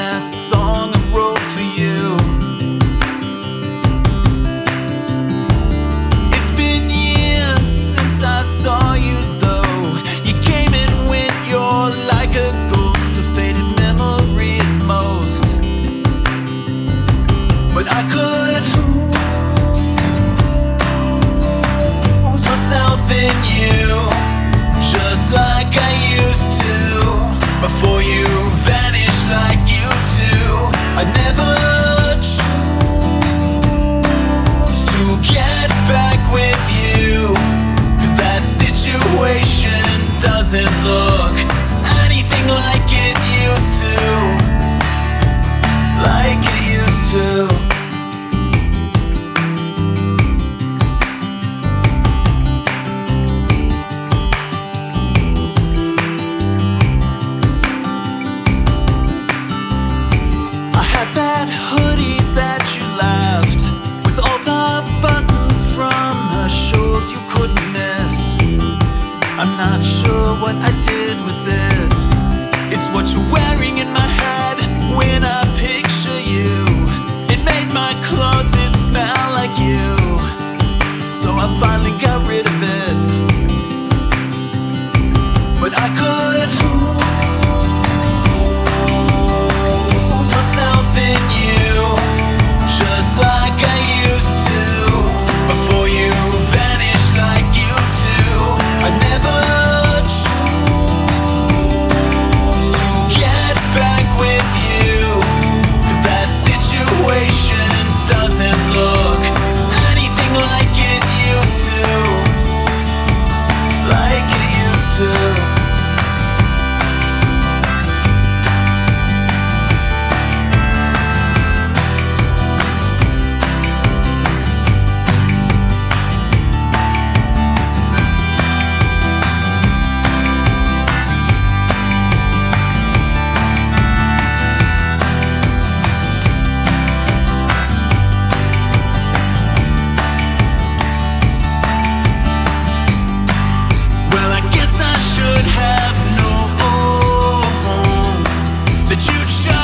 that song I wrote for you. It's been years since I saw you, though. You came and went, you're like a ghost, a faded memory at most. But I could lose myself in you. doesn't clothes. future.